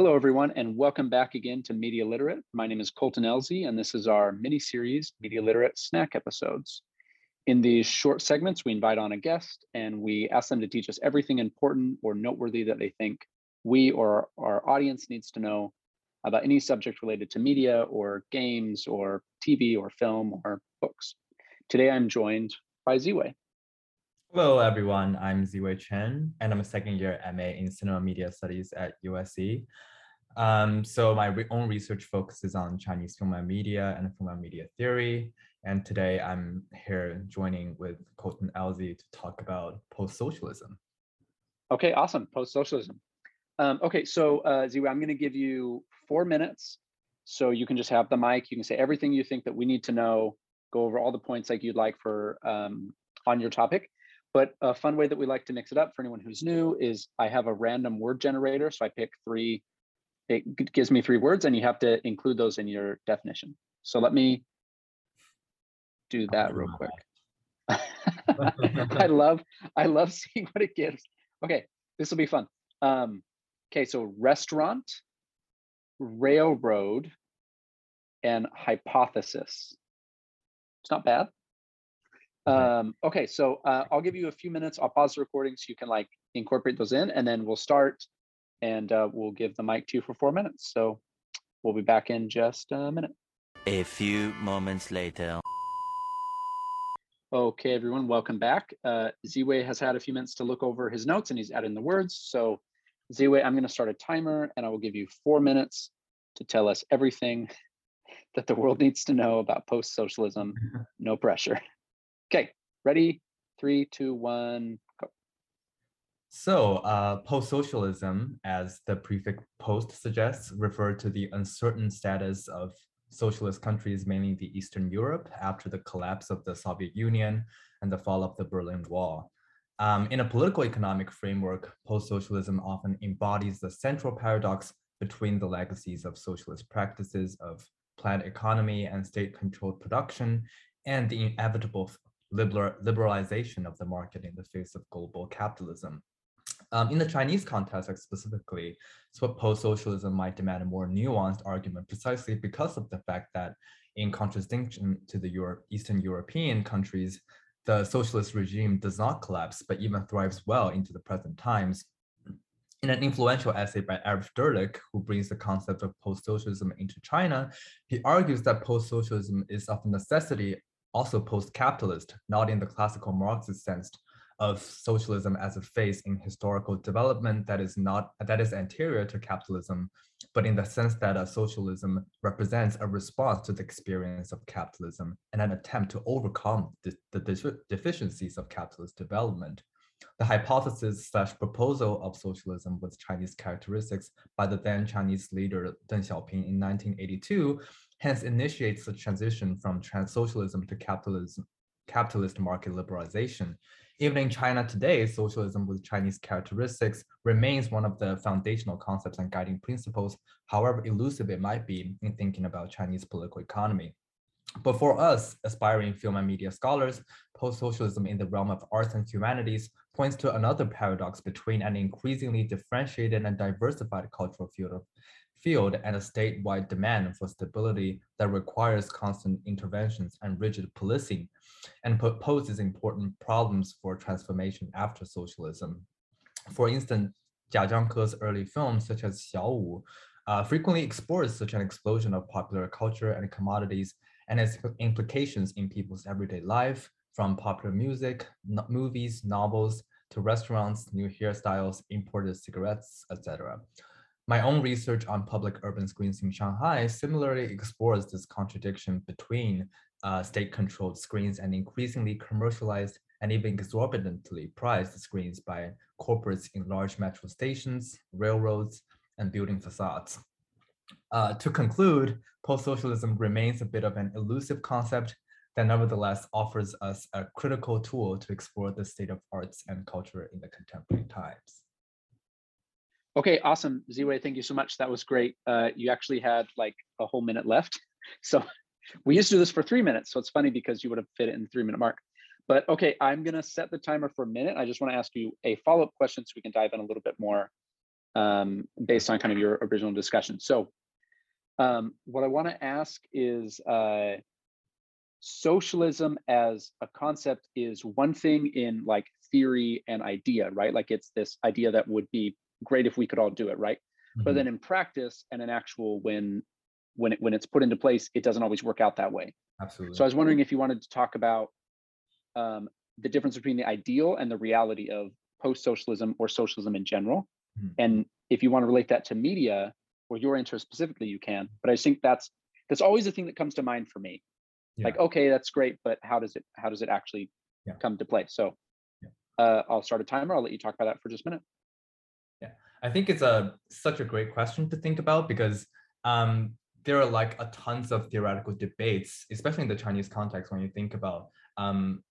Hello, everyone, and welcome back again to Media Literate. My name is Colton Elzy, and this is our mini-series Media Literate snack episodes. In these short segments, we invite on a guest and we ask them to teach us everything important or noteworthy that they think we or our audience needs to know about any subject related to media or games or TV or film or books. Today, I'm joined by Ziwei. Hello, everyone. I'm Ziwei Chen, and I'm a second year MA in Cinema Media Studies at USC. Um, so my re own research focuses on Chinese film and media and film and media theory. And today I'm here joining with Colton Elzy to talk about post-socialism. Okay, awesome. Post-socialism. Um, okay, so uh, Ziwei, I'm going to give you four minutes. So you can just have the mic. You can say everything you think that we need to know, go over all the points like you'd like for um, on your topic. But a fun way that we like to mix it up for anyone who's new is I have a random word generator. So I pick three, it gives me three words and you have to include those in your definition. So let me do that real quick. I love, I love seeing what it gives. Okay, this will be fun. Um, okay, so restaurant, railroad, and hypothesis. It's not bad. Um, okay, so uh, I'll give you a few minutes. I'll pause the recording so you can like incorporate those in and then we'll start and uh, we'll give the mic to you for four minutes. So we'll be back in just a minute. A few moments later. Okay, everyone, welcome back. Uh, Ziwei has had a few minutes to look over his notes and he's adding the words. So Ziwei, I'm gonna start a timer and I will give you four minutes to tell us everything that the world needs to know about post-socialism. No pressure. Okay, ready? Three, two, one. So uh, post-socialism, as the prefix post suggests, refer to the uncertain status of socialist countries, mainly the Eastern Europe, after the collapse of the Soviet Union and the fall of the Berlin Wall. Um, in a political economic framework, post-socialism often embodies the central paradox between the legacies of socialist practices of planned economy and state-controlled production and the inevitable liberalization of the market in the face of global capitalism. Um, in the Chinese context specifically, so post-socialism might demand a more nuanced argument precisely because of the fact that in contradistinction to the Euro Eastern European countries, the socialist regime does not collapse, but even thrives well into the present times. In an influential essay by Arif Dirlik, who brings the concept of post-socialism into China, he argues that post-socialism is of necessity also post-capitalist, not in the classical Marxist sense of socialism as a phase in historical development that is not that is anterior to capitalism, but in the sense that a socialism represents a response to the experience of capitalism and an attempt to overcome the, the deficiencies of capitalist development. The hypothesis slash proposal of socialism with Chinese characteristics by the then Chinese leader Deng Xiaoping in 1982 hence initiates the transition from trans-socialism to capitalism, capitalist market liberalization. Even in China today, socialism with Chinese characteristics remains one of the foundational concepts and guiding principles, however elusive it might be in thinking about Chinese political economy. But for us, aspiring film and media scholars, post-socialism in the realm of arts and humanities points to another paradox between an increasingly differentiated and diversified cultural field of field and a statewide demand for stability that requires constant interventions and rigid policing and poses important problems for transformation after socialism. For instance, Jia Zhangke's early films such as Xiao Wu uh, frequently explores such an explosion of popular culture and commodities and its implications in people's everyday life, from popular music, no movies, novels, to restaurants, new hairstyles, imported cigarettes, etc. My own research on public urban screens in Shanghai similarly explores this contradiction between uh, state-controlled screens and increasingly commercialized and even exorbitantly priced screens by corporates in large metro stations, railroads, and building facades. Uh, to conclude, post-socialism remains a bit of an elusive concept that nevertheless offers us a critical tool to explore the state of arts and culture in the contemporary times. Okay, awesome. Ziwei, thank you so much. That was great. Uh, you actually had like a whole minute left. So we used to do this for three minutes. So it's funny because you would have fit it in the three minute mark. But okay, I'm gonna set the timer for a minute. I just wanna ask you a follow-up question so we can dive in a little bit more. um, based on kind of your original discussion. So um, what I want to ask is uh, socialism as a concept is one thing in like theory and idea, right? Like it's this idea that would be great if we could all do it, right? But Mhm. then in practice and in actual when when it when it's put into place, it doesn't always work out that way. absolutely. So I was wondering if you wanted to talk about um, the difference between the ideal and the reality of post-socialism or socialism in general. Mhm. And if you want to relate that to media or your interest specifically, you can. But I think that's that's always the thing that comes to mind for me. Like, okay, that's great, but how does it how does it actually Yeah. come to play? So Yeah. uh, I'll start a timer. I'll let you talk about that for just a minute. Yeah, I think it's a such a great question to think about because um, there are like a tons of theoretical debates, especially in the Chinese context, when you think about um,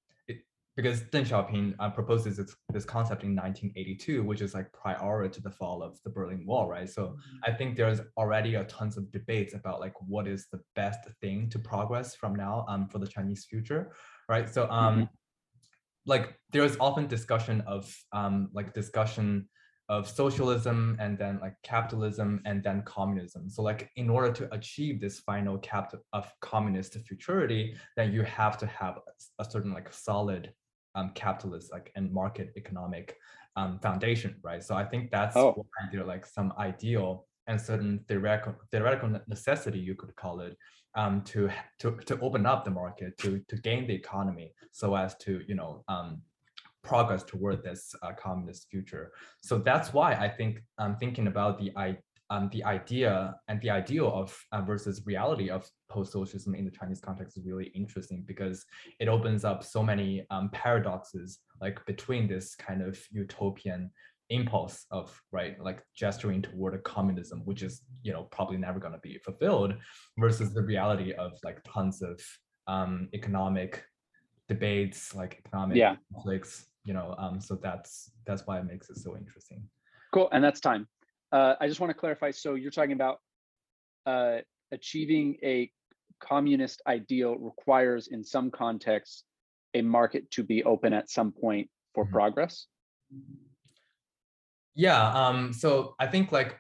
because Deng Xiaoping uh, proposes this, this concept in 1982, which is like prior to the fall of the Berlin Wall, right? So I think there's already a tons of debates about like what is the best thing to progress from now um, for the Chinese future, right? So um, like there's often discussion of um, like discussion of socialism and then like capitalism and then communism. So like in order to achieve this final cap of communist futurity, then you have to have a certain like solid um, capitalist like and market economic um, foundation, right? So I think that's Oh. why there are like some ideal and certain theoretical theoretical necessity you could call it um, to to to open up the market to to gain the economy so as to you know um, progress toward this uh, communist future. So that's why I think I'm thinking about the i um, the idea and the ideal of uh, versus reality of post-socialism in the Chinese context is really interesting because it opens up so many um, paradoxes like between this kind of utopian impulse of right like gesturing toward a communism which is you know probably never going to be fulfilled versus the reality of like tons of um, economic debates like economic Yeah. conflicts you know um so that's that's why it makes it so interesting Cool, and that's time. Uh, I just want to clarify. So you're talking about uh, achieving a communist ideal requires, in some contexts, a market to be open at some point for Mhm. progress. yeah um so i think like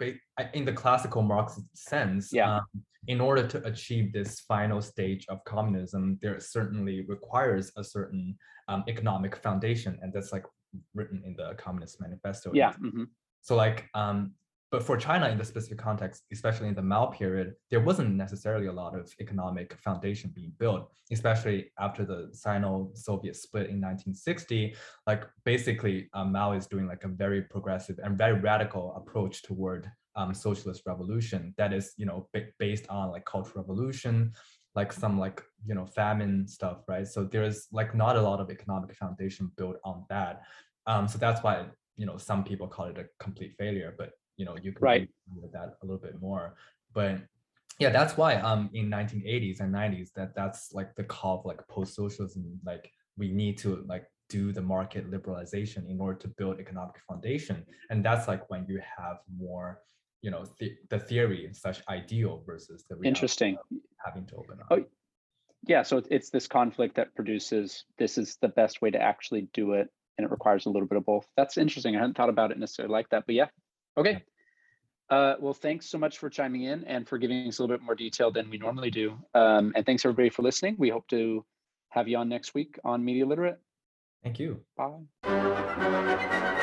in the classical marxist sense Yeah. um, in order to achieve this final stage of communism there certainly requires a certain um, economic foundation and that's like written in the communist manifesto Yeah. mhm. So like, um, but for China in the specific context, especially in the Mao period, there wasn't necessarily a lot of economic foundation being built, especially after the Sino-Soviet split in 1960. Like basically, um, Mao is doing like a very progressive and very radical approach toward um, socialist revolution that is, you know, ba- based on like cultural revolution, like some like you know famine stuff, right? So there's like not a lot of economic foundation built on that. Um, so that's why you know some people call it a complete failure but you know you can Right. with that a little bit more but yeah that's why um in 1980s and 90s that that's like the call of like post-socialism like we need to like do the market liberalization in order to build economic foundation and that's like when you have more you know the, the theory such ideal versus the Interesting. having to open up Oh, Yeah. So it's, it's this conflict that produces this is the best way to actually do it, and it requires a little bit of both. That's interesting. I hadn't thought about it necessarily like that, but yeah. Okay. Uh, well, thanks so much for chiming in and for giving us a little bit more detail than we normally do. Um, and thanks everybody for listening. We hope to have you on next week on Media Literate. thank you Bye.